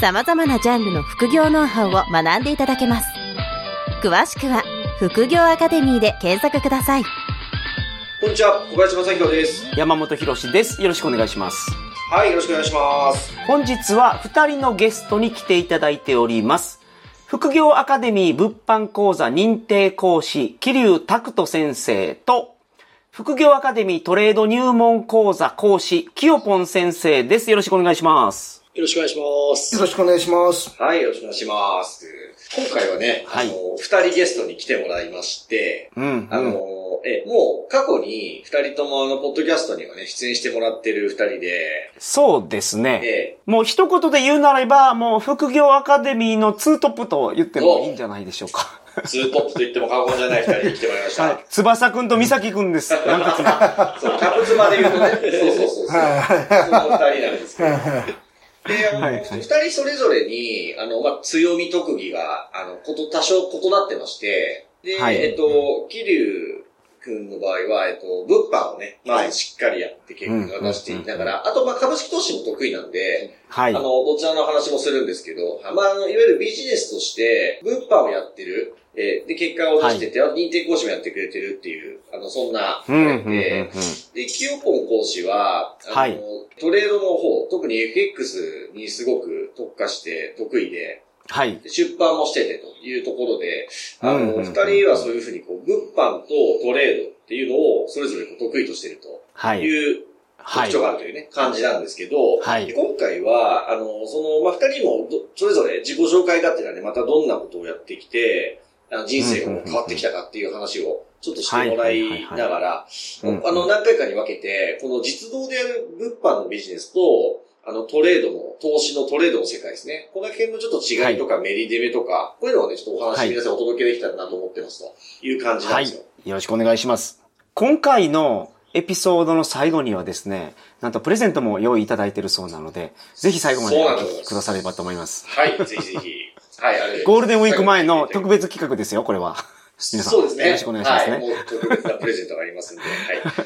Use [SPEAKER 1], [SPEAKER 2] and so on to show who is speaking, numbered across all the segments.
[SPEAKER 1] 様々なジャンルの副業ノウハウを学んでいただけます。詳しくは副業アカデミーで検索ください。
[SPEAKER 2] こんにちは、小林正宏です。
[SPEAKER 3] 山本博史です。よろしくお願いします。
[SPEAKER 2] はい、よろしくお願いします。
[SPEAKER 3] 本日は2人のゲストに来ていただいております。副業アカデミー物販講座認定講師、桐生拓人先生と、副業アカデミートレード入門講座講師、清ポン先生です。よろしくお願いします。
[SPEAKER 4] よろしくお願いします。
[SPEAKER 5] よろしくお願いします。
[SPEAKER 2] はい、よろしくお願いします。今回はね、
[SPEAKER 3] はい
[SPEAKER 2] あの、二人ゲストに来てもらいまして、
[SPEAKER 3] うん。
[SPEAKER 2] あの、え、もう過去に二人ともあの、ポッドキャストにはね、出演してもらってる二人で、
[SPEAKER 3] そうですね。
[SPEAKER 2] え
[SPEAKER 3] もう一言で言うならば、もう副業アカデミーのツートップと言ってもいいんじゃないでしょうか。
[SPEAKER 2] ツートップと言っても過言じゃない二人に来てもらいました。
[SPEAKER 3] はい。翼くんと美咲くんです。なんかつ
[SPEAKER 2] そう、キャプツまで言うとね、そうそうそうそう。その二人なんですけど。で、あの、
[SPEAKER 3] はいはい。
[SPEAKER 2] 二人それぞれに、あの、まあ、強み特技が、あの、こと、多少異なってまして、で、
[SPEAKER 3] はい。
[SPEAKER 2] えっと、桐生くんの場合は、えっと、物販をね、まずしっかりやって結果が出していながら、あと、まあ、株式投資も得意なんで、
[SPEAKER 3] はい。
[SPEAKER 2] あの、。どちらの話もするんですけど、まあ、あの、いわゆるビジネスとして、物販をやってる、えーで、結果を出してて、認定講師もやってくれてるっていう、あの、そんな、
[SPEAKER 3] うん、うん、うん
[SPEAKER 2] で、で、キヨポン講師は、あの、
[SPEAKER 3] はい。
[SPEAKER 2] トレードの方、特に FX にすごく特化して得意で、
[SPEAKER 3] はい。
[SPEAKER 2] で出版もしててというところで、あの、二人はそういうふうにこう、物販とトレードっていうのをそれぞれ得意としてると
[SPEAKER 3] はい。
[SPEAKER 2] いう
[SPEAKER 3] はい
[SPEAKER 2] 特徴。があるというね、感じなんですけど、
[SPEAKER 3] はい
[SPEAKER 2] で今回は、あの、その、まあ、二人もどそれぞれ自己紹介がてらね、またどんなことをやってきて、あの人生が変わってきたかっていう話をちょっとしてもらいながら、
[SPEAKER 3] うん
[SPEAKER 2] あの、何回かに分けて、この実動でやる物販のビジネスと、あの、トレードの、投資のトレードの世界ですね。この辺のちょっと違いとか、メリデメとか、こういうのをね、ちょっとお話、
[SPEAKER 3] はい
[SPEAKER 2] 皆さんお届けできたらなと思ってますという感じなん
[SPEAKER 3] はい。
[SPEAKER 2] ですよ。
[SPEAKER 3] よろしくお願いします。今回のエピソードの最後にはですね、なんとプレゼントも用意いただいているそうなので、ぜひ最後までお聞きくださればと思います。
[SPEAKER 2] はい、ぜひぜひ。はい、あれ
[SPEAKER 3] ゴールデンウィーク前の特別企画ですよ、これは。皆さん。
[SPEAKER 2] そうですね。
[SPEAKER 3] よろしくお願いしますね。
[SPEAKER 2] はい、もう特別なプレゼントがありますんで。はい。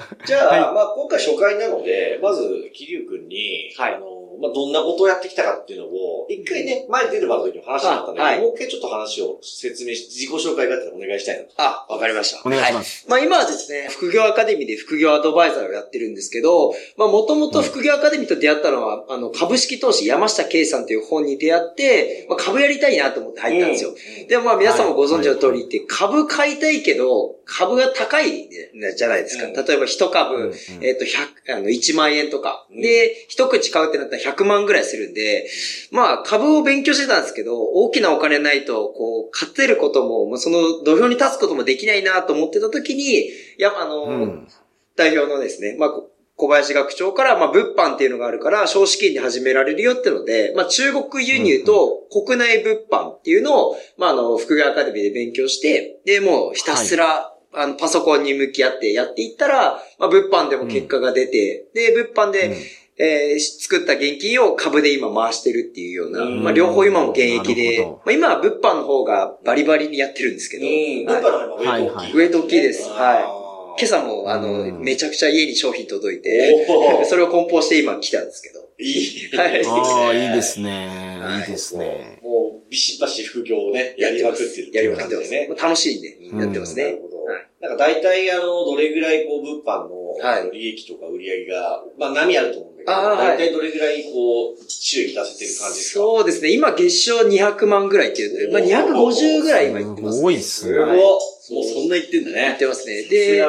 [SPEAKER 2] じゃあ、まあ今回初回なので、まず、桐生くんに、
[SPEAKER 4] はい
[SPEAKER 2] あの、まあどんなことをやってきたかっていうのを、一回ね、前に出る場の時に話だったんだけど、
[SPEAKER 4] あはい。
[SPEAKER 2] もう一回ちょっと話を説明し、自己紹介があったらお願いしたいなと。
[SPEAKER 4] あ、わかりました。
[SPEAKER 3] お願いします。
[SPEAKER 4] まあ今はですね、副業アカデミーで副業アドバイザーをやってるんですけど、まあもともと副業アカデミーと出会ったのは、あの、株式投資山下圭さんという本に出会って、まあ株やりたいなと思って入ったんですよ。
[SPEAKER 2] うん。
[SPEAKER 4] でもまあ皆さんもご存知の通りって、株買いたいけど、株が高いじゃないですか。
[SPEAKER 2] うん。
[SPEAKER 4] 例えば一株、
[SPEAKER 3] うん。
[SPEAKER 4] えっ、と、100、あの、1万円とか。
[SPEAKER 2] うん。
[SPEAKER 4] で、一口買うってなったら100万ぐらいするんで、まあ、株を勉強してたんですけど、大きなお金ないと、こう、勝てることも、まあその土俵に立つこともできないなと思ってた時に、や、あの、
[SPEAKER 3] うん。
[SPEAKER 4] 代表のですね、まあ、こ小林学長から、まあ、物販っていうのがあるから、少子金で始められるよってので、まあ、中国輸入と国内物販っていうのを、まあ、あの、副業アカデミーで勉強して、で、もうひたすら、あの、パソコンに向き合ってやっていったら、まあ、物販でも結果が出て、で、物販で、
[SPEAKER 3] うん
[SPEAKER 4] えー作った現金を株で今回してるっていうような、
[SPEAKER 2] うん
[SPEAKER 4] まあ、両方今も現役でまあ、今は物販の方がバリバリにやってるんですけど、
[SPEAKER 2] 物販の方が上と大きい。
[SPEAKER 4] 上と大きいです。はい。今朝も、あの、
[SPEAKER 3] うん
[SPEAKER 4] めちゃくちゃ家に商品届いて、それを梱包して今来たんですけど。
[SPEAKER 2] いい。
[SPEAKER 4] はい
[SPEAKER 3] ああ、いいですね。
[SPEAKER 4] はい
[SPEAKER 3] いいですね。
[SPEAKER 2] もう、ビシバシ副業をね、やりまくってる。
[SPEAKER 4] やりまくってますね。。楽しいんで、
[SPEAKER 3] うん
[SPEAKER 4] やってますね。
[SPEAKER 2] なるほど
[SPEAKER 4] はい。
[SPEAKER 2] なんか大体あの、どれぐらいこう、物販の、利益とか売り上げが、まあ波あると思うけど、
[SPEAKER 4] あーはい
[SPEAKER 2] 大体どれぐらいこう、収益出せてる感じですか？
[SPEAKER 4] そうですね。今月賞200万ぐらいっていうまあ250ぐらい今言ってます、
[SPEAKER 3] すごいっすね
[SPEAKER 2] すごい。
[SPEAKER 4] はい
[SPEAKER 2] もうそんな言ってんだね。
[SPEAKER 4] 言ってますね。
[SPEAKER 2] さ
[SPEAKER 4] で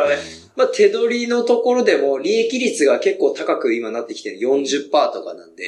[SPEAKER 4] まあ手取りのところでも利益率が結構高く今なってきてる40%とかなんで、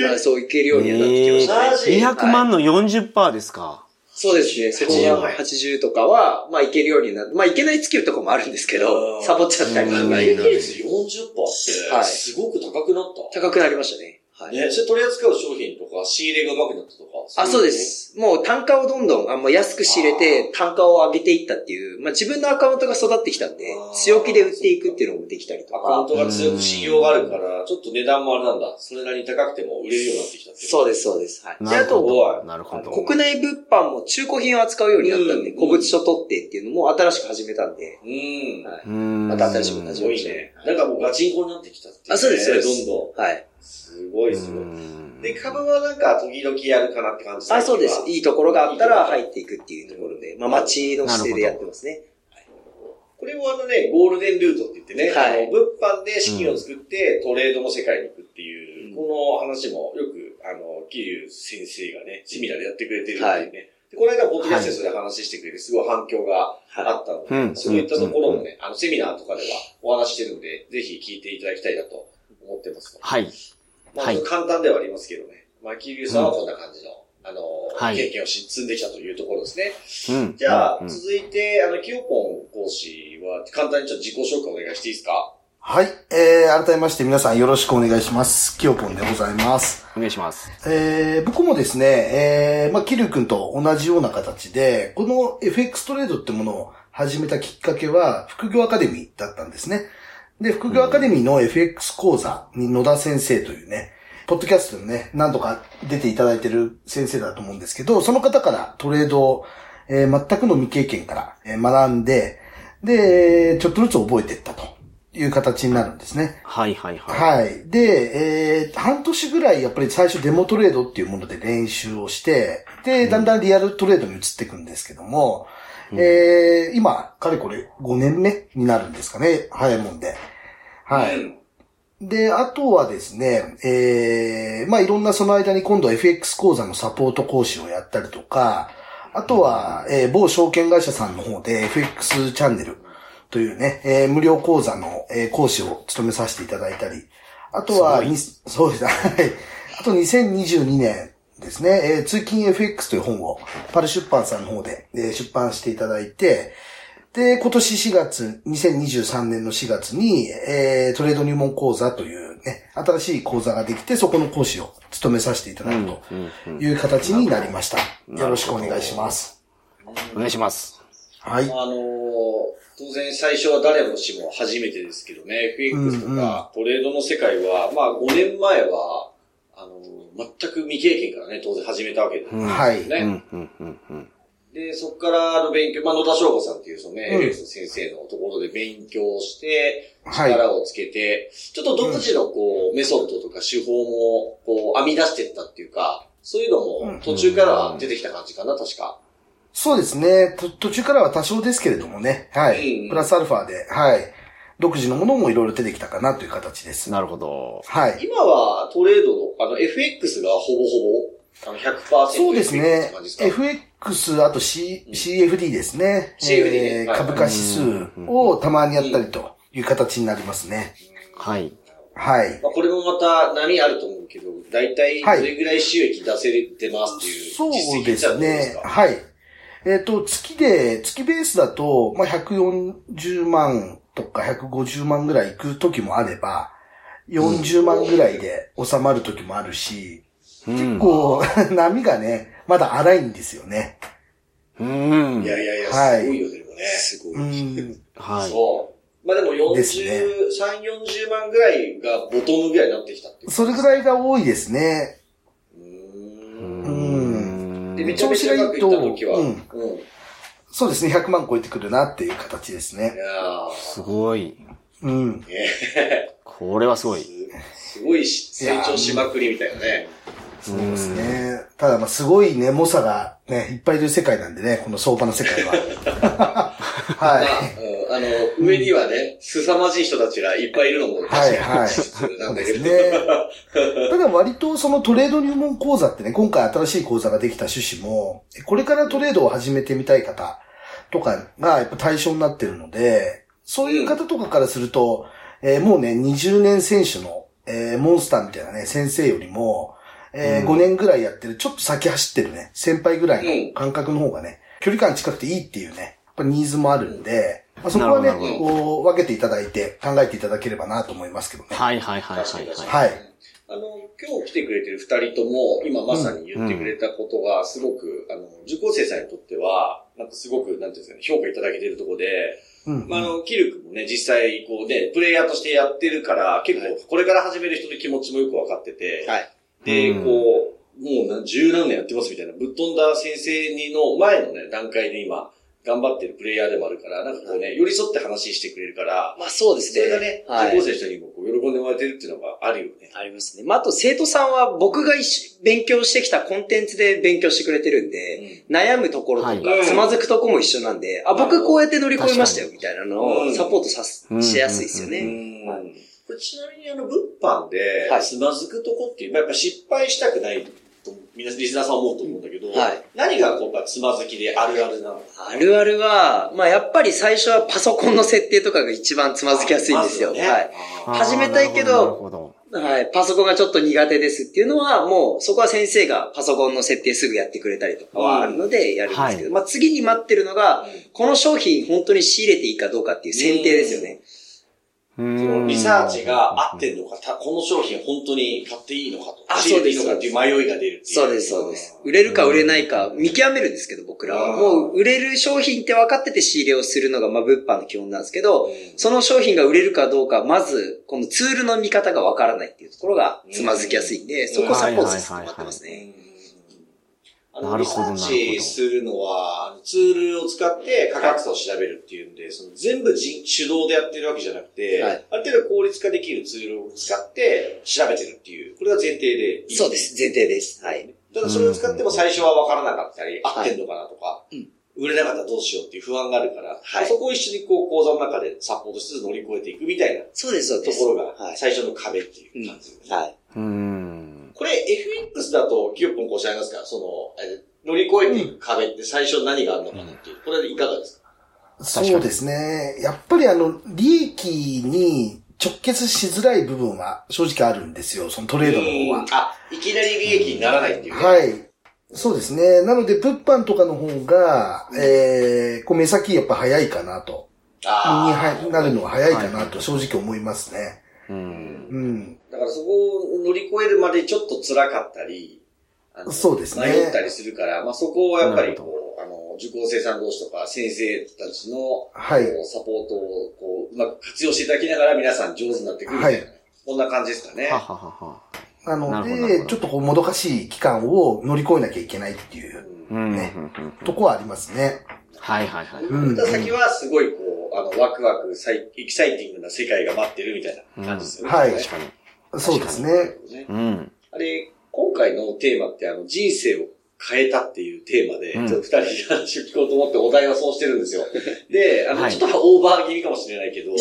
[SPEAKER 2] え
[SPEAKER 4] まあそういけるようにはなってきましたね。
[SPEAKER 2] マジ
[SPEAKER 3] 200万の40%ですか。
[SPEAKER 4] そうですね。そっちの80とかは、まあいけるようになって、まあいけない月とかもあるんですけ
[SPEAKER 2] う
[SPEAKER 4] ど、
[SPEAKER 2] ん
[SPEAKER 4] サボっちゃったりとか
[SPEAKER 3] うん
[SPEAKER 4] が
[SPEAKER 2] 利益率40%って、
[SPEAKER 4] はい
[SPEAKER 2] すごく高くなった。
[SPEAKER 4] 高くなりましたね。はい。
[SPEAKER 2] ね、それ取り扱う商品とか、仕入れが上手くなったとか。
[SPEAKER 4] あ、そうで。す。もう単価をどんどん、あもう安く仕入れて、単価を上げていったっていう、まあ自分のアカウントが育ってきたんで強気で売っていくっていうのもできたりと
[SPEAKER 2] アカウン
[SPEAKER 4] か。
[SPEAKER 2] トが強く信用があるから、ちょっと値段もあれなんだ。それなりに高くても売れるようになってきたって。
[SPEAKER 4] そうです、そうです。はい。で、あと、
[SPEAKER 3] ど。なるほど。
[SPEAKER 4] 国内物販も中古品を扱うようになったんで、
[SPEAKER 2] うん
[SPEAKER 4] 古物書取ってっていうのも新しく始めたんで、
[SPEAKER 2] うん。
[SPEAKER 4] はい。
[SPEAKER 3] うん
[SPEAKER 4] また新しいこと始
[SPEAKER 2] すごいね。なんかもうガチンコになってきたっていうね。
[SPEAKER 4] あ、そうです、そうです。
[SPEAKER 2] どんどん。
[SPEAKER 4] はい。
[SPEAKER 2] すごい、すごい。
[SPEAKER 3] うん
[SPEAKER 2] で、株はなんか時々やるかなって感じ
[SPEAKER 4] あ、そうです。いいところがあったら入
[SPEAKER 2] い。
[SPEAKER 4] っていくっていうところで、まあ街の姿勢でやってますね。
[SPEAKER 2] これをあのね、ゴールデンルートって言ってね、
[SPEAKER 4] はい
[SPEAKER 2] あの物販で資金を作ってトレードの世界に行くっていう、この話もよく、あの、桐生先生がね、セミナーでやってくれてるっていうね。でこの間、ポッドキャストでそれ話してくれて、すごい反響があったので、
[SPEAKER 3] うん
[SPEAKER 2] そういったところもね、あの、セミナーとかではお話ししてるので、ぜひ聞いていただきたいなと思ってます、
[SPEAKER 3] はい。
[SPEAKER 2] まあ、簡単ではありますけどね。まあ、桐生さんはこんな感じの、あの、
[SPEAKER 3] はい
[SPEAKER 2] 経験をし積んできたというところですね。
[SPEAKER 3] うん。
[SPEAKER 2] じゃあ、
[SPEAKER 3] うん
[SPEAKER 2] 続いて、あの、キヨポン講師は、簡単にちょっと自己紹介お願いしていいですか？
[SPEAKER 5] はい。えー、改めまして皆さんよろしくお願いします。きよぽんでございます。
[SPEAKER 3] お願いします。
[SPEAKER 5] えー、僕もですね、えー、まあ、キリュウ君と同じような形で、この FX トレードってものを始めたきっかけは、副業アカデミーだったんですね。で、副業アカデミーの FX 講座に野田先生というね、ポッドキャストでね、何度か出ていただいてる先生だと思うんですけど、その方からトレードを、えー全くの未経験から、えー学んで、で、ちょっとずつ覚えていったという形になるんですね。
[SPEAKER 3] はいはいはい。
[SPEAKER 5] はい。で、えー、半年ぐらいやっぱり最初デモトレードっていうもので練習をして、で、だんだんリアルトレードに移っていくんですけども、えー、今、かれこれ5年目になるんですかね。早いもんで。はい。
[SPEAKER 2] うん
[SPEAKER 5] で、あとはですね、えー、まあいろんなその間に今度は FX 講座のサポート講師をやったりとか、あとは、えー某証券会社さんの方で FX チャンネルというね、えー無料講座の、えー講師を務めさせていただいたり、あとは、に そうです、はい。あと2022年ですね、えー通勤 FX という本をパル出版さんの方で、えー出版していただいて、で、今年4月、2023年の4月に、えー、トレード入門講座というね、新しい講座ができて、そこの講師を務めさせていただくという形になりました。よろしくお願いします。
[SPEAKER 3] お願いします。
[SPEAKER 5] はい。
[SPEAKER 2] あのー当然最初は誰もしも初めてですけどね、FX とかトレードの世界は、まあ5年前は、あのー全く未経験からね、当然始めたわけですよね。
[SPEAKER 5] はい。
[SPEAKER 3] うん、うん、うん、うん。
[SPEAKER 2] で、そこからあの勉強、まあ、野田翔吾さんっていうそのね、
[SPEAKER 5] うん
[SPEAKER 2] FX の先生のところで勉強して、
[SPEAKER 5] はい
[SPEAKER 2] 力をつけて、ちょっと独自のこう、メソッドとか手法も、こう、編み出していったっていうか、そういうのも途中からは出てきた感じかな、確か。
[SPEAKER 5] そうですね。と途中からは多少ですけれどもね。は
[SPEAKER 2] うん
[SPEAKER 5] い。プラスアルファで、はい。独自のものもいろいろ出てきたかなという形です。
[SPEAKER 3] なるほど。
[SPEAKER 5] はい。
[SPEAKER 2] 今はトレードの、あの、FX がほぼほぼ、あの、100%
[SPEAKER 5] そうですね
[SPEAKER 2] FX
[SPEAKER 5] あと C、CFD ですね。
[SPEAKER 2] CFD
[SPEAKER 5] えー
[SPEAKER 2] はい
[SPEAKER 5] 株価指数をたまにやったりという形になりますね。
[SPEAKER 3] はい。
[SPEAKER 5] はい。
[SPEAKER 2] まあ、これもまた波あると思うけど、だいたい
[SPEAKER 5] はい
[SPEAKER 2] どれぐらい収益出せてますっていう
[SPEAKER 5] そう
[SPEAKER 2] 実績
[SPEAKER 5] です
[SPEAKER 2] ってのはどうです
[SPEAKER 5] ね。
[SPEAKER 2] か？
[SPEAKER 5] はい。えっ、と、月で、月ベースだと、まあ、140万とか150万ぐらいいく時もあれば、40万ぐらいで収まる時もあるし、
[SPEAKER 3] うん。
[SPEAKER 5] こう、波がね、まだ荒いんですよね。
[SPEAKER 3] うん
[SPEAKER 2] い。やいやいや、
[SPEAKER 5] はい
[SPEAKER 2] すごいよ、でもね。すご
[SPEAKER 5] う。ん。
[SPEAKER 3] はい。
[SPEAKER 2] そう。まあでも40、
[SPEAKER 5] ですね
[SPEAKER 2] 3、40万ぐらいがボトムぐらいになってきたっていう。
[SPEAKER 5] それぐらいが多いですね。
[SPEAKER 2] うー。
[SPEAKER 5] うんん。
[SPEAKER 2] で、めちゃめちゃうまくいった時は、
[SPEAKER 5] う
[SPEAKER 2] うんん。い
[SPEAKER 5] そうですね、100万超えてくるなっていう形ですね。
[SPEAKER 2] やー
[SPEAKER 3] すごい。
[SPEAKER 5] うん。
[SPEAKER 3] これはすごい。
[SPEAKER 2] すすごいし成長しまくりみたいなね。
[SPEAKER 5] そうですね。ただ、まあ、すごいね、猛者がね、いっぱいいる世界なんでね、この相場の世界は。
[SPEAKER 2] ま
[SPEAKER 5] はい。
[SPEAKER 2] あ、の、上にはね、凄まじい人たちがいっぱいいるのも確かに
[SPEAKER 5] はいはい。
[SPEAKER 2] なんだけど。
[SPEAKER 5] ね。ただ割とそのトレード入門講座ってね、今回新しい講座ができた趣旨も、これからトレードを始めてみたい方とかがやっぱ対象になってるので、そういう方とかからすると、えーもうね、20年選手の、えーモンスターみたいなね、先生よりも、えー5年ぐらいやってる、ちょっと先走ってるね、先輩ぐらいの感覚の方がね、距離感近くていいっていうね、やっぱニーズもあるんで、まあ、そこはね、こう分けていただいて考えていただければなと思いますけどね。
[SPEAKER 3] はいはいはいはい。はい。
[SPEAKER 5] はい。
[SPEAKER 2] あの、今日来てくれてる二人とも、今まさに言ってくれたことが、すごく、あの、受講生さんにとっては、なんかすごく、なんていうんですかね、評価いただけてるところで、
[SPEAKER 5] うん
[SPEAKER 2] まあ、あの、キル君もね、実際、こうね、プレイヤーとしてやってるから、結構、これから始める人の気持ちもよくわかってて、
[SPEAKER 4] はい。
[SPEAKER 2] で、
[SPEAKER 3] うん
[SPEAKER 2] こう、もうな十何年やってますみたいな、ぶっ飛んだ先生にの前のね、段階で今、頑張ってるプレイヤーでもあるから、なんかこうね、寄り添って話してくれるから、
[SPEAKER 4] まあそうですね。
[SPEAKER 2] それがね、
[SPEAKER 4] はい。
[SPEAKER 2] 受講生の人にもこう喜んでもらえてるっていうのがあるよね。
[SPEAKER 4] ありますね。まあ、あと生徒さんは僕が一緒勉強してきたコンテンツで勉強してくれてるんで、悩むところとか、
[SPEAKER 3] はい。
[SPEAKER 4] つまずくとこも一緒なんで、あ、僕こうやって乗り越えましたよ、
[SPEAKER 3] 確
[SPEAKER 4] みたいなの
[SPEAKER 2] うん。
[SPEAKER 4] をサポートさす、
[SPEAKER 3] うん。
[SPEAKER 4] しやすいですよ
[SPEAKER 2] う
[SPEAKER 4] ね。
[SPEAKER 2] これちなみにあの、物販で
[SPEAKER 4] は、い。
[SPEAKER 2] つまずくとこっていう、まあやっぱ失敗したくないと、皆さん、リスナーさん思うと思うんだけど、
[SPEAKER 4] はい
[SPEAKER 2] 何がこう、やっぱつまずきであるあるなの？
[SPEAKER 4] あるあるは、まあやっぱり最初はパソコンの設定とかが一番つまずきやすいんですよ。
[SPEAKER 2] ね
[SPEAKER 4] はい。始めたいけど。はい。パソコンがちょっと苦手ですっていうのは、もうそこは先生がパソコンの設定すぐやってくれたりとかはあるのでやるんですけど、
[SPEAKER 3] うん
[SPEAKER 4] まあ次に待ってるのが
[SPEAKER 2] うん、
[SPEAKER 4] この商品本当に仕入れていいかどうかっていう選定ですよね。
[SPEAKER 3] そ
[SPEAKER 2] そのリサーチが合ってんのか、たこの商品本当に買っていいのかと
[SPEAKER 4] あ
[SPEAKER 2] か、仕入れていいのかっていう迷いが出るっていう。
[SPEAKER 4] そうです、そうです。売れるか売れないか見極めるんですけど、僕らは。
[SPEAKER 2] うん
[SPEAKER 4] もう売れる商品って分かってて仕入れをするのが、まあ物販の基本なんですけど、
[SPEAKER 2] うん
[SPEAKER 4] その商品が売れるかどうか、まず、このツールの見方が分からないっていうところがつまずきやすいんで、そこをサポートさせてもらってますね。
[SPEAKER 2] あの、リサーチするのは、ツールを使って価格差を調べるっていうんで、その全部人手動でやってるわけじゃなくて、
[SPEAKER 4] はい
[SPEAKER 2] ある程度効率化できるツールを使って調べてるっていう、これが前提でいい
[SPEAKER 4] そうです、前提です。はい。
[SPEAKER 2] ただそれを使っても最初は分からなかったり、合ってんのかなとか、
[SPEAKER 4] うん
[SPEAKER 2] 売れなかったらどうしようっていう不安があるから、
[SPEAKER 4] はい
[SPEAKER 2] そこを一緒にこう講座の中でサポートしつつ乗り越えていくみたいな
[SPEAKER 4] そうです、そうです。
[SPEAKER 2] ところが
[SPEAKER 4] はい。
[SPEAKER 2] 最初の壁っていう感じですね。
[SPEAKER 4] はい。
[SPEAKER 3] うん。
[SPEAKER 2] これ FX だと、キヨポンこうしゃいますか？その、え乗り越えていく壁って最初何があるのかなっていう。これいかがですか？
[SPEAKER 5] そうですね。やっぱりあの、利益に直結しづらい部分は正直あるんですよ。そのトレードの方は。
[SPEAKER 2] あ、いきなり利益にならないっていうね。
[SPEAKER 5] はい。そうですね。なので、物販とかの方が、えー、こう目先やっぱ早いかなと。に
[SPEAKER 2] あ
[SPEAKER 5] はなるのが早いかなと正直思いますね。
[SPEAKER 3] うん。
[SPEAKER 5] うん。
[SPEAKER 2] だからそこを乗り越えるまでちょっと辛かったり、
[SPEAKER 5] そうですね
[SPEAKER 2] 迷ったりするから、まあそこをやっぱりこう、あの、受講生さん同士とか先生たちの、
[SPEAKER 5] はい
[SPEAKER 2] サポートをこう、うまく活用していただきながら皆さん上手になってくるみたいな、
[SPEAKER 5] はい
[SPEAKER 2] こんな感じですかね。
[SPEAKER 3] はははは。
[SPEAKER 5] なので、
[SPEAKER 3] ど
[SPEAKER 5] ちょっとこうもどかしい期間を乗り越えなきゃいけないっていう
[SPEAKER 3] うん。
[SPEAKER 5] ねとこはありますね。
[SPEAKER 3] はいはいはい。
[SPEAKER 5] うん
[SPEAKER 2] た先はすごいこう、あの、ワクワク、サイエキサイティングな世界が待ってるみたいな感じですよね。
[SPEAKER 5] うんはい
[SPEAKER 3] 確かに。
[SPEAKER 5] そうですね。
[SPEAKER 2] ね
[SPEAKER 3] うん。
[SPEAKER 2] あれ、今回のテーマってあの、人生を変えたっていうテーマで、
[SPEAKER 3] うん
[SPEAKER 2] ちょっと二人に話を聞こうと思ってお題はそうしてるんですよ。で、あの、
[SPEAKER 3] はい
[SPEAKER 2] ちょっとオーバー気味かもしれないけど、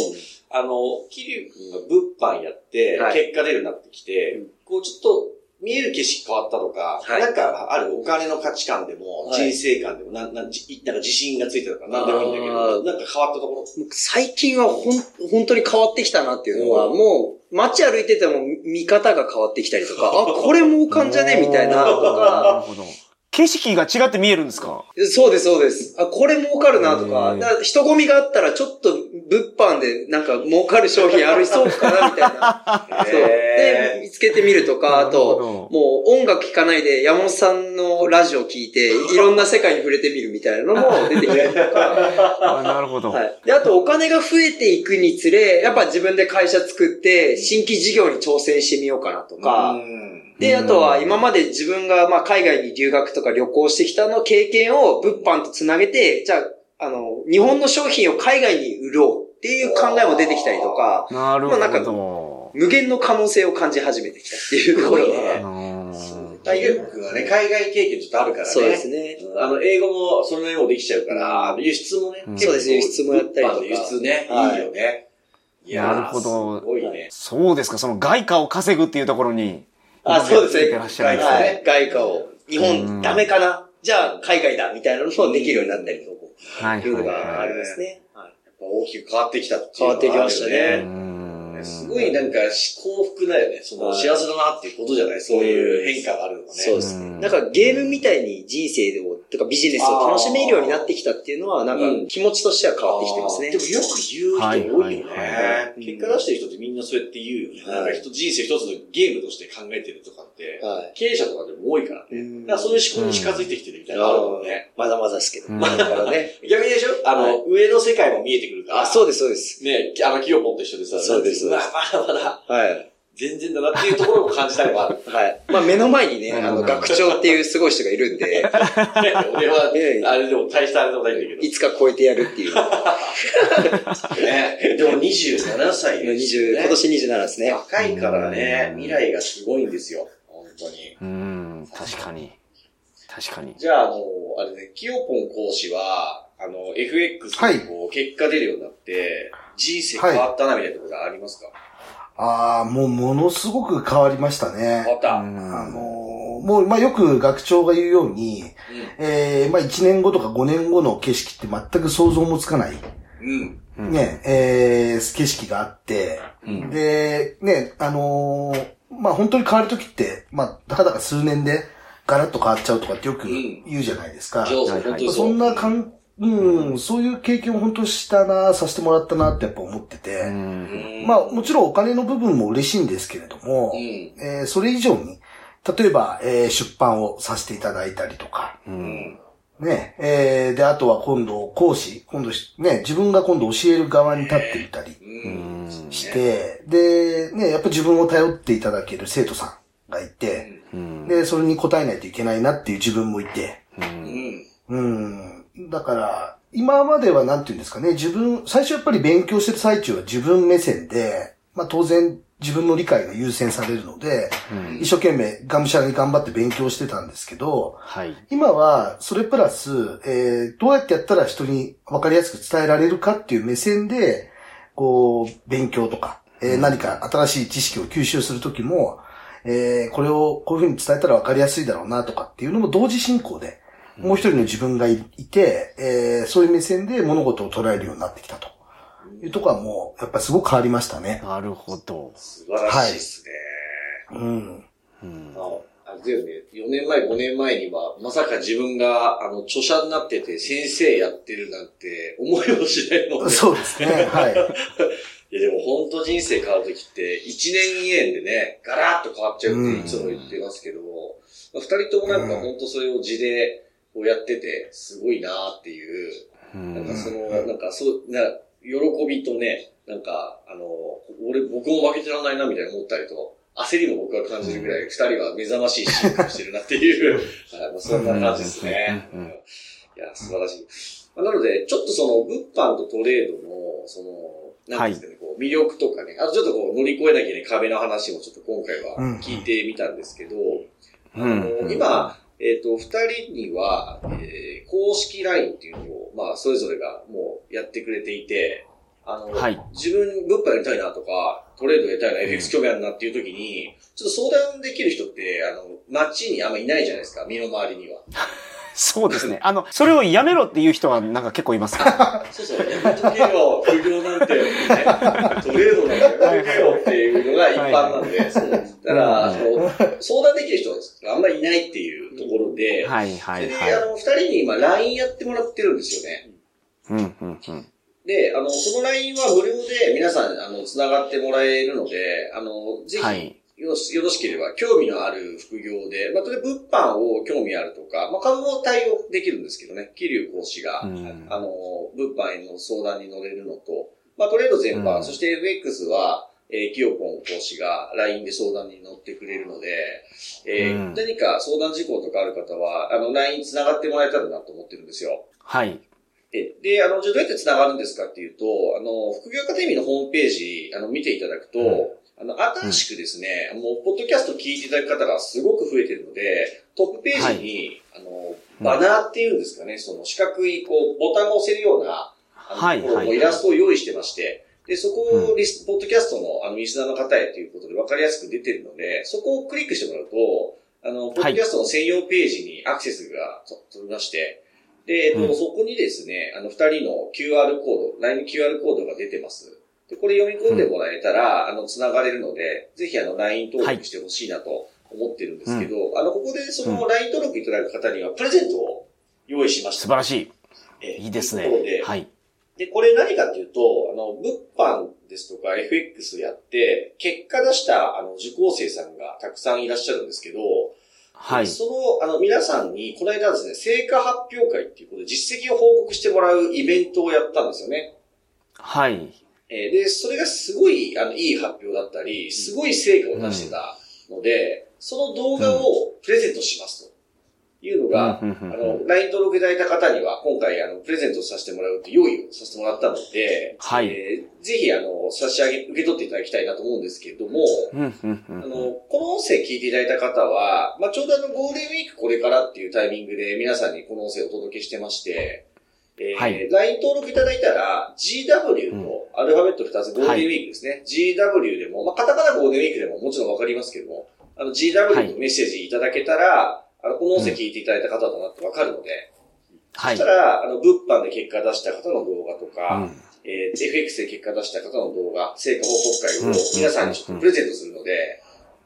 [SPEAKER 2] あの、桐生くんが物販やって、
[SPEAKER 4] はい
[SPEAKER 2] 結果出るようになってきて、
[SPEAKER 4] うん
[SPEAKER 2] こうちょっと、見える景色変わったとか、
[SPEAKER 4] はい。
[SPEAKER 2] なんかあるお金の価値観でも、
[SPEAKER 4] はい。
[SPEAKER 2] 人生観でも、なんなんじなんか自信がついたとか、なんでもいいんだけ
[SPEAKER 4] あ
[SPEAKER 2] ど、
[SPEAKER 4] ー。
[SPEAKER 2] なんか変わったところ。
[SPEAKER 4] 最近はほん、本当に変わってきたなっていうのは、
[SPEAKER 2] うん。
[SPEAKER 4] もう、街歩いてても見方が変わってきたりとか、あ、これ儲かんじゃね？みたいな。と
[SPEAKER 3] な
[SPEAKER 4] か、
[SPEAKER 3] るほど。景色が違って見えるんですか？
[SPEAKER 4] そうです、そうです。あ、これ儲かるなとか、から人混みがあったらちょっと物販でなんか儲かる商品ありそうかなみたいな。そう。で、見つけてみるとか、あと、もう音楽聴かないで山本さんのラジオ聞いて、いろんな世界に触れてみるみたいなのも出てきたりとか。
[SPEAKER 3] あなるほど。
[SPEAKER 4] はい。で、あとお金が増えていくにつれ、やっぱ自分で会社作って、新規事業に挑戦してみようかなとか、
[SPEAKER 2] うん
[SPEAKER 4] で、
[SPEAKER 3] うん
[SPEAKER 4] あとは今まで自分がまあ海外に留学とか旅行してきたの経験を物販とつなげて、じゃあ、あの、日本の商品を海外に売ろうっていう考えも出てきたりとか、
[SPEAKER 3] なる
[SPEAKER 4] まあなんか
[SPEAKER 3] ほ
[SPEAKER 4] 無限の可能性を感じ始めてきたっていうところ
[SPEAKER 2] すごいね
[SPEAKER 3] ど。
[SPEAKER 4] が。
[SPEAKER 3] うん
[SPEAKER 2] 大学君はね、海外経験ちょっとあるからね。
[SPEAKER 4] そうですね。
[SPEAKER 2] あの、英語もそれなりにもできちゃうから、輸出もね、
[SPEAKER 4] そうです輸出もやったりとか
[SPEAKER 2] 輸出ね、
[SPEAKER 4] はい
[SPEAKER 2] いいよね。いやー
[SPEAKER 3] なるほど
[SPEAKER 2] すごいね。
[SPEAKER 3] そうですか、その外貨を稼ぐっていうところに。
[SPEAKER 4] あ、そうですね。外貨を。日
[SPEAKER 3] うん
[SPEAKER 4] 本ダメかな？じゃあ海外だみたいなのもできるようになったりとか、
[SPEAKER 3] はい
[SPEAKER 4] いうの
[SPEAKER 3] はいは
[SPEAKER 4] がありますね。はい。
[SPEAKER 2] やっぱ大きく変わってきたっていう
[SPEAKER 4] 変わってきましたね。
[SPEAKER 3] ん
[SPEAKER 2] ね。すごいなんか幸福だよね。その幸せだなっていうことじゃない？そういう変化があるのね。
[SPEAKER 4] そうですね。なんかゲームみたいに人生を、とかビジネスを楽しめるようになってきたっていうのは、なんか気持ちとしては変わってきてますね。
[SPEAKER 2] でもよく言う人多いよね。結果出してる人ってみんなそうやって言うよね。なんか人人生一つのゲームとして考えてるとかって、経営者とかでも多いからね。だからそういう思考に近づいてきてるみたいなのあるもんね。
[SPEAKER 4] まだまだですけど。まだからね。
[SPEAKER 2] 逆にでしょ？あの、上の世界も見えてくるから。
[SPEAKER 4] あ、そうです、そうです。
[SPEAKER 2] ね、あの、キヨポンと一緒でさ、
[SPEAKER 4] そうです、
[SPEAKER 2] まだまだ。
[SPEAKER 4] はい。
[SPEAKER 2] 全然だなっていうところも感じたりもある。
[SPEAKER 4] はい。まあ目の前にね、あの、学長っていうすごい人がいるんで。
[SPEAKER 2] 俺は、あれでも大したあれでもないんだけど。
[SPEAKER 4] いつか超えてやるっていう。
[SPEAKER 2] ね。でも27歳
[SPEAKER 4] です、ね。今年27ですね。
[SPEAKER 2] 若いからね、未来がすごいんですよ。本当に。
[SPEAKER 3] うん、確かに。確かに。
[SPEAKER 2] じゃあ、あの、あれね、キヨポン講師は、あの、FX でこう、結果出るようになって、人生変わったなみたいなところがありますか、はい
[SPEAKER 5] ああ、もうものすごく変わりましたね。
[SPEAKER 2] 変わった。
[SPEAKER 5] あのー、もう、まあよく学長が言うように、うん、えー、まあ1年後とか5年後の景色って全く想像もつかない。
[SPEAKER 2] うん。
[SPEAKER 5] ね、えー、景色があって、うん、で、ね、あのー、まあ本当に変わるときって、まあ、たかだか数年でガラッと変わっちゃうとかってよく言うじゃないですか。
[SPEAKER 2] うん、
[SPEAKER 5] そんな感うん、そういう経験を本当したな、させてもらったなってやっぱ思ってて、まあもちろんお金の部分も嬉しいんですけれども、えー、それ以上に、例えば、えー、出版をさせていただいたりとか、ね、えー、で、あとは今度講師、今度ね、自分が今度教える側に立ってみたりして、で、ね、やっぱ自分を頼っていただける生徒さんがいて、で、それに応えないといけないなっていう自分もいて、うんだから、今まではなんていうんですかね、自分、最初やっぱり勉強してる最中は自分目線で、まあ当然自分の理解が優先されるので、うん、一生懸命がむしゃらに頑張って勉強してたんですけど、
[SPEAKER 3] はい、
[SPEAKER 5] 今はそれプラス、えー、どうやってやったら人に分かりやすく伝えられるかっていう目線で、こう、勉強とか、えー、何か新しい知識を吸収するときも、えー、これをこういうふうに伝えたら分かりやすいだろうなとかっていうのも同時進行で、もう一人の自分がいて、えー、そういう目線で物事を捉えるようになってきたと。いうとこはもう、やっぱりすごく変わりましたね。
[SPEAKER 3] なるほど。
[SPEAKER 2] 素晴らしいですね。
[SPEAKER 5] はい、うん。
[SPEAKER 2] うん、ああれだよね。4年前、5年前には、まさか自分が、あの、著者になってて先生やってるなんて思いもしないもんね。
[SPEAKER 5] そうですね。はい。
[SPEAKER 2] いやでも本当人生変わるときって、1年2年でね、ガラッと変わっちゃうっていつも言ってますけども、二、人ともなんか本当それを字で、をやってて、すごいなっていう、なんかその、なんかそう、な、喜びとね、なんか、あの、俺、僕も負けてらんないなみたいな思ったりと、焦りも僕は感じるぐらい、二人は目覚ましい進化してるなっていう、はい、そんな感じですね。いや、素晴らしい。なので、ちょっとその、物販とトレードの、その、なんですかね、こう、魅力とかね、あとちょっとこう、乗り越えなきゃいけない壁の話もちょっと今回は聞いてみたんですけど、あの、今、えっ、ー、と、二人には、えー、公式 LINE っていうのを、まあ、それぞれがもうやってくれていて、あの、はい、自分物販やりたいなとか、トレードやりたいな、FX 興味あるなっていう時に、ちょっと相談できる人って、あの、街にあんまいないじゃないですか、身の回りには。
[SPEAKER 3] そうですね。あの、それをやめろっていう人はなんか結構います
[SPEAKER 2] そうそう、やめとけよ、副業なんて、ね、トレードなんてやめとけよっていうのが一般なんで、そう。だから、相談できる人があんまりいないっていうところで、
[SPEAKER 3] はいはい
[SPEAKER 2] はい。で、あの、二人に今 LINE やってもらってるんですよね。
[SPEAKER 3] うんうんうん。
[SPEAKER 2] で、あの、その LINE は無料で皆さん、あの、繋がってもらえるので、あの、ぜひ、はいよろしければ、興味のある副業で、まあ、例えば物販を興味あるとか、まあ、株も対応できるんですけどね、桐生講師が、うん、あの、物販への相談に乗れるのと、まあ、トレード全般、うん、そして FX は、えー、キヨポン講師が LINE で相談に乗ってくれるので、えー、うん、何か相談事項とかある方は、あの、LINE に繋がってもらえたらなと思ってるんですよ。
[SPEAKER 3] はい。
[SPEAKER 2] で、で、あの、じゃどうやって繋がるんですかっていうと、あの、副業アカデミーのホームページ、あの、見ていただくと、あの、新しくですね、うん、もう、ポッドキャスト聞いていただく方がすごく増えてるので、トップページに、はい、あの、バナーっていうんですかね、その四角い、こう、ボタンが押せるような、はい、はい、イラストを用意してまして、で、そこをリス、うん、ポッドキャストの、あの、リスナーの方へということで分かりやすく出てるので、そこをクリックしてもらうと、あの、ポッドキャストの専用ページにアクセスが取りまして、で、えっと、そこにですね、あの、二人の QR コード、LINE QR コードが出てます。で、これ読み込んでもらえたら、あの、繋がれるので、ぜひあの、LINE 登録してほしいなと思ってるんですけど、あの、ここでその LINE 登録いただく方には、プレゼントを用意しました。
[SPEAKER 3] 素晴らしい。
[SPEAKER 2] えー
[SPEAKER 3] いいです
[SPEAKER 2] ということで。
[SPEAKER 3] ねはい。
[SPEAKER 2] で、これ何かっていうと、あの、物販ですとか FX やって、結果出した、あの、受講生さんがたくさんいらっしゃるんですけど、
[SPEAKER 3] はい。
[SPEAKER 2] その、あの、皆さんに、この間ですね、成果発表会っていうことで実績を報告してもらうイベントをやったんですよね。
[SPEAKER 3] はい。
[SPEAKER 2] えーで、それがすごい、あの、いい発表だったり、すごい成果を出してたので、その動画をプレゼントしますというのが、
[SPEAKER 3] うんうんうん
[SPEAKER 2] あの、LINE 登録いただいた方には、今回、あの、プレゼントさせてもらうって用意をさせてもらったので、
[SPEAKER 3] はい。
[SPEAKER 2] えーぜひ、あの、差し上げ、受け取っていただきたいなと思うんですけれども、
[SPEAKER 3] うんうんうん。
[SPEAKER 2] あの、この音声聞いていただいた方は、まあ、ちょうどあの、ゴールデンウィークこれからっていうタイミングで皆さんにこの音声をお届けしてまして、えー
[SPEAKER 3] はい。
[SPEAKER 2] LINE 登録いただいたら、GW とアルファベット2つ、ゴールデンウィークですね。GW でも、まあ、カタカナゴールデンウィークでももちろんわかりますけども、あの、GW のメッセージいただけたら、あの、この音声聞いていただいた方だなってわかるので、
[SPEAKER 3] はい。
[SPEAKER 2] そした。ら、あの、物販で結果出した方の動画とか、
[SPEAKER 3] うん。
[SPEAKER 2] えー FX で結果出した方の動画、成果報告会
[SPEAKER 3] うん。
[SPEAKER 2] を皆さんにちょっとプレゼントするので、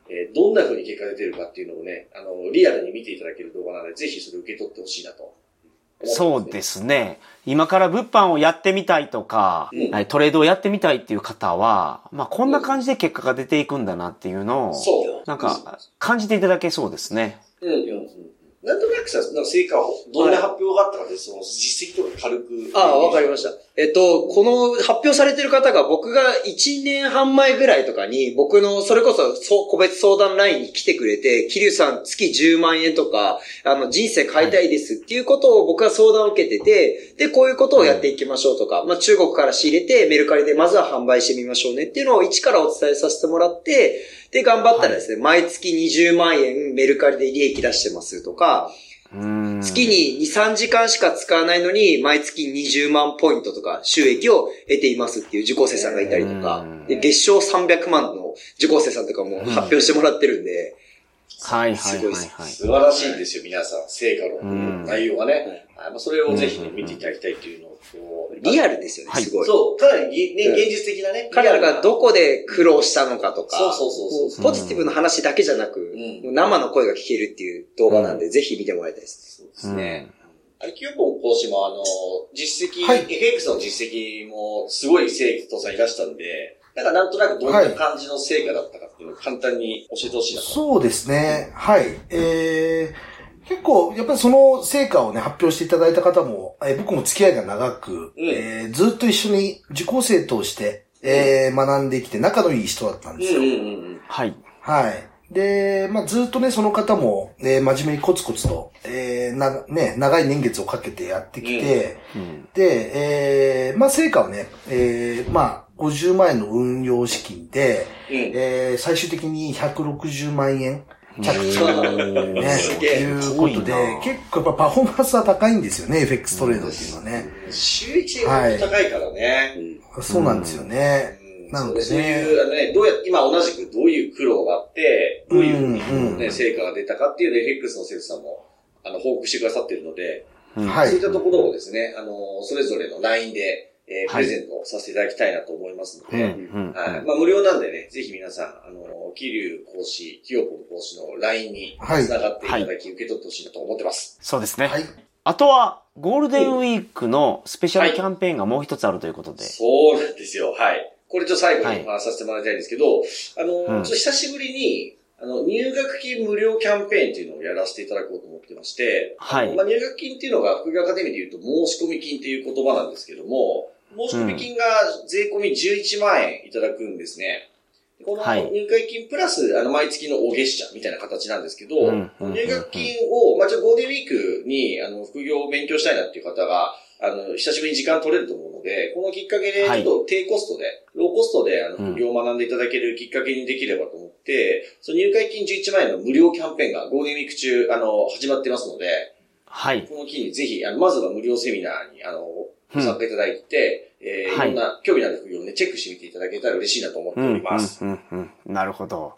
[SPEAKER 2] えーどんな風に結果出てるかっていうのをね、あの、リアルに見ていただける動画なので、ぜひそれを受け取ってほしいなと。
[SPEAKER 3] そうですすね。今から物販をやってみたいとか、
[SPEAKER 2] うん
[SPEAKER 3] はいトレードをやってみたいっていう方は、まあこんな感じで結果が出ていくんだなっていうのを。なんか感じていただけそうですね。
[SPEAKER 2] うん。なんとなくさ、なんか成果を、どんな発表があったかで、その実績とか軽く。
[SPEAKER 4] ああ、わかりました。えっと、この発表されてる方が僕が1年半前ぐらいとかに僕のそれこそ個別相談ラインに来てくれて、桐生さん月10万円とか、あの人生変えたいですっていうことを僕は相談を受けてて、で、こういうことをやっていきましょうとか、まあ中国から仕入れてメルカリでまずは販売してみましょうねっていうのを一からお伝えさせてもらって、で、頑張ったらですね、毎月20万円メルカリで利益出してますとか、
[SPEAKER 3] うん。
[SPEAKER 4] 月に2、3時間しか使わないのに、毎月20万ポイントとか収益を得ていますっていう受講生さんがいたりとか。
[SPEAKER 3] うん、
[SPEAKER 4] で、月賞300万の受講生さんとかも発表してもらってるんで、
[SPEAKER 3] はいはいはいいはい。
[SPEAKER 2] 素晴らしいんですよ、皆さん。成果
[SPEAKER 3] うん
[SPEAKER 2] の内容がね。あそれをぜひね、
[SPEAKER 3] うん
[SPEAKER 2] 見ていただきたいっていうのを、
[SPEAKER 4] リアルですよね、
[SPEAKER 3] はい
[SPEAKER 4] すごい。
[SPEAKER 2] そう、かなりね、
[SPEAKER 4] うん
[SPEAKER 2] 現実的なね。
[SPEAKER 4] 彼らがどこで苦労したのかとか、
[SPEAKER 2] そうそうそう
[SPEAKER 4] ポジティブな話だけじゃなく、
[SPEAKER 2] ん
[SPEAKER 4] 生の声が聞けるっていう動画なんで、ぜひ見てもらいたいです。
[SPEAKER 2] そうですね。あれ、キューポン講師もあの、実績、
[SPEAKER 5] はい
[SPEAKER 2] FX の実績もすごい生徒さんいらしたんで、なんかなんとなくどんな感じの成果だったかっていうのを簡単に教えてほしいなと。
[SPEAKER 5] そうですね。はい。えー、結構、やっぱりその成果をね、発表していただいた方も、えー僕も付き合いが長く、えーずっと一緒に受講生として、えー学んできて仲のいい人だったんですよ。
[SPEAKER 2] うんうんうん。
[SPEAKER 3] はい。
[SPEAKER 5] はい。で、まあ、ずっとね、その方も、えー真面目にコツコツと、えーな、ね、長い年月をかけてやってきて、
[SPEAKER 3] うん
[SPEAKER 5] で、えーまあ、成果はね、えーまあ、50万円の運用資金で、
[SPEAKER 2] うん。
[SPEAKER 5] えー最終的に160万円着地
[SPEAKER 3] うん
[SPEAKER 5] ね、いうことで、結構やっぱパフォーマンスは高いんですよね、FX トレードっていうのはね。
[SPEAKER 2] 収益が本当高いからね。
[SPEAKER 5] そうなんですよね。
[SPEAKER 2] うん。
[SPEAKER 5] なのでね。
[SPEAKER 2] そういう、あのね、どうや、今同じくどういう苦労があって、どういうふうに
[SPEAKER 5] うん
[SPEAKER 2] ね、成果が出たかっていうのを FX の生徒さんも、あの、報告してくださってるので、
[SPEAKER 3] うん。
[SPEAKER 5] はい。
[SPEAKER 2] そういったところをですね、あの、それぞれの LINE で、えープ
[SPEAKER 3] はい
[SPEAKER 2] レゼントさせていただきたいなと思いますの
[SPEAKER 3] うん
[SPEAKER 2] で、
[SPEAKER 3] うん
[SPEAKER 2] はい。まあ、無料なんでね、ぜひ皆さん、あの、桐生講師、清子講師の LINE に
[SPEAKER 5] はい
[SPEAKER 2] 繋がっていただき、受け取ってほしいなと思ってます。
[SPEAKER 3] そうですね。
[SPEAKER 5] はい。
[SPEAKER 3] あとは、ゴールデンウィークのスペシャルキャンペーンがもう一つあるということで。
[SPEAKER 2] そうなんですよ。はい。これちょっと最後
[SPEAKER 3] はい
[SPEAKER 2] にお話しさせてもらいたいんですけど、あの、
[SPEAKER 3] うん
[SPEAKER 2] ちょっと久しぶりに、あの、入学金無料キャンペーンっていうのをやらせていただこうと思ってまして、
[SPEAKER 3] はい
[SPEAKER 2] まあ、入学金っていうのが、副業アカデミーで言うと申し込み金っていう言葉なんですけども、申し込み金が税込み11万円いただくんですね。この
[SPEAKER 3] はい
[SPEAKER 2] 入会金プラス、あの、毎月のお月謝みたいな形なんですけど、
[SPEAKER 3] うんうん
[SPEAKER 2] 入学金を、まあ、ちょっとゴールデンウィークに、あの、副業を勉強したいなっていう方が、あの、久しぶりに時間取れると思うので、このきっかけで、ち
[SPEAKER 3] はい
[SPEAKER 2] ょっと低コストで、ローコストで、あの、
[SPEAKER 3] うん
[SPEAKER 2] 副業を学んでいただけるきっかけにできればと思って、その入会金11万円の無料キャンペーンがゴールデンウィーク中、あの、始まってますので、
[SPEAKER 3] はい。
[SPEAKER 2] この機にぜひ、あの、まずは無料セミナーに、あの、ご参加いただいて、えー
[SPEAKER 3] はい
[SPEAKER 2] いろんな興味のある副業をね、チェックしてみていただけたら嬉しいなと思って
[SPEAKER 3] うん、
[SPEAKER 2] おります。
[SPEAKER 3] うん、うん、うん。なるほど。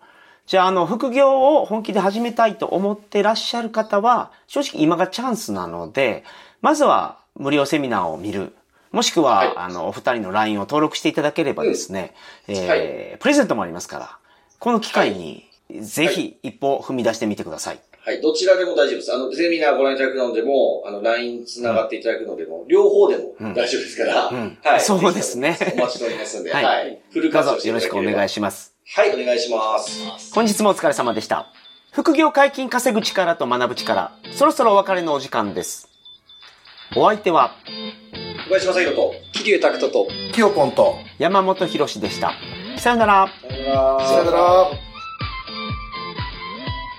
[SPEAKER 3] じゃあ、あの、副業を本気で始めたいと思ってらっしゃる方は、正直今がチャンスなので、まずは無料セミナーを見る。もしくは、
[SPEAKER 2] はい
[SPEAKER 3] あの、お二人の LINE を登録していただければですね、えー
[SPEAKER 2] はい
[SPEAKER 3] プレゼントもありますから、この機会に、ぜひ一歩踏み出してみてください。
[SPEAKER 2] はい。どちらでも大丈夫です。あの、セミナーご覧いただくのでも、あの、LINE 繋がっていただくのでも、両方でも大丈夫ですから、
[SPEAKER 3] うん
[SPEAKER 2] はい。
[SPEAKER 3] そうですね
[SPEAKER 2] お待ちしておりますんで、
[SPEAKER 3] は
[SPEAKER 2] はいい。フル活用して
[SPEAKER 3] ぞよろしくお願い
[SPEAKER 2] し
[SPEAKER 3] し
[SPEAKER 2] ます。はい、お願いします。
[SPEAKER 3] 本日もお疲れ様でした。副業解禁稼ぐ力と学ぶ力、そろそろお別れのお時間です。お相手は
[SPEAKER 2] 小林正宏と、
[SPEAKER 4] 桐生拓人と、
[SPEAKER 5] キヨポンと、
[SPEAKER 3] 山本博史でした。さよなら。
[SPEAKER 2] さよなら。
[SPEAKER 5] さよなら。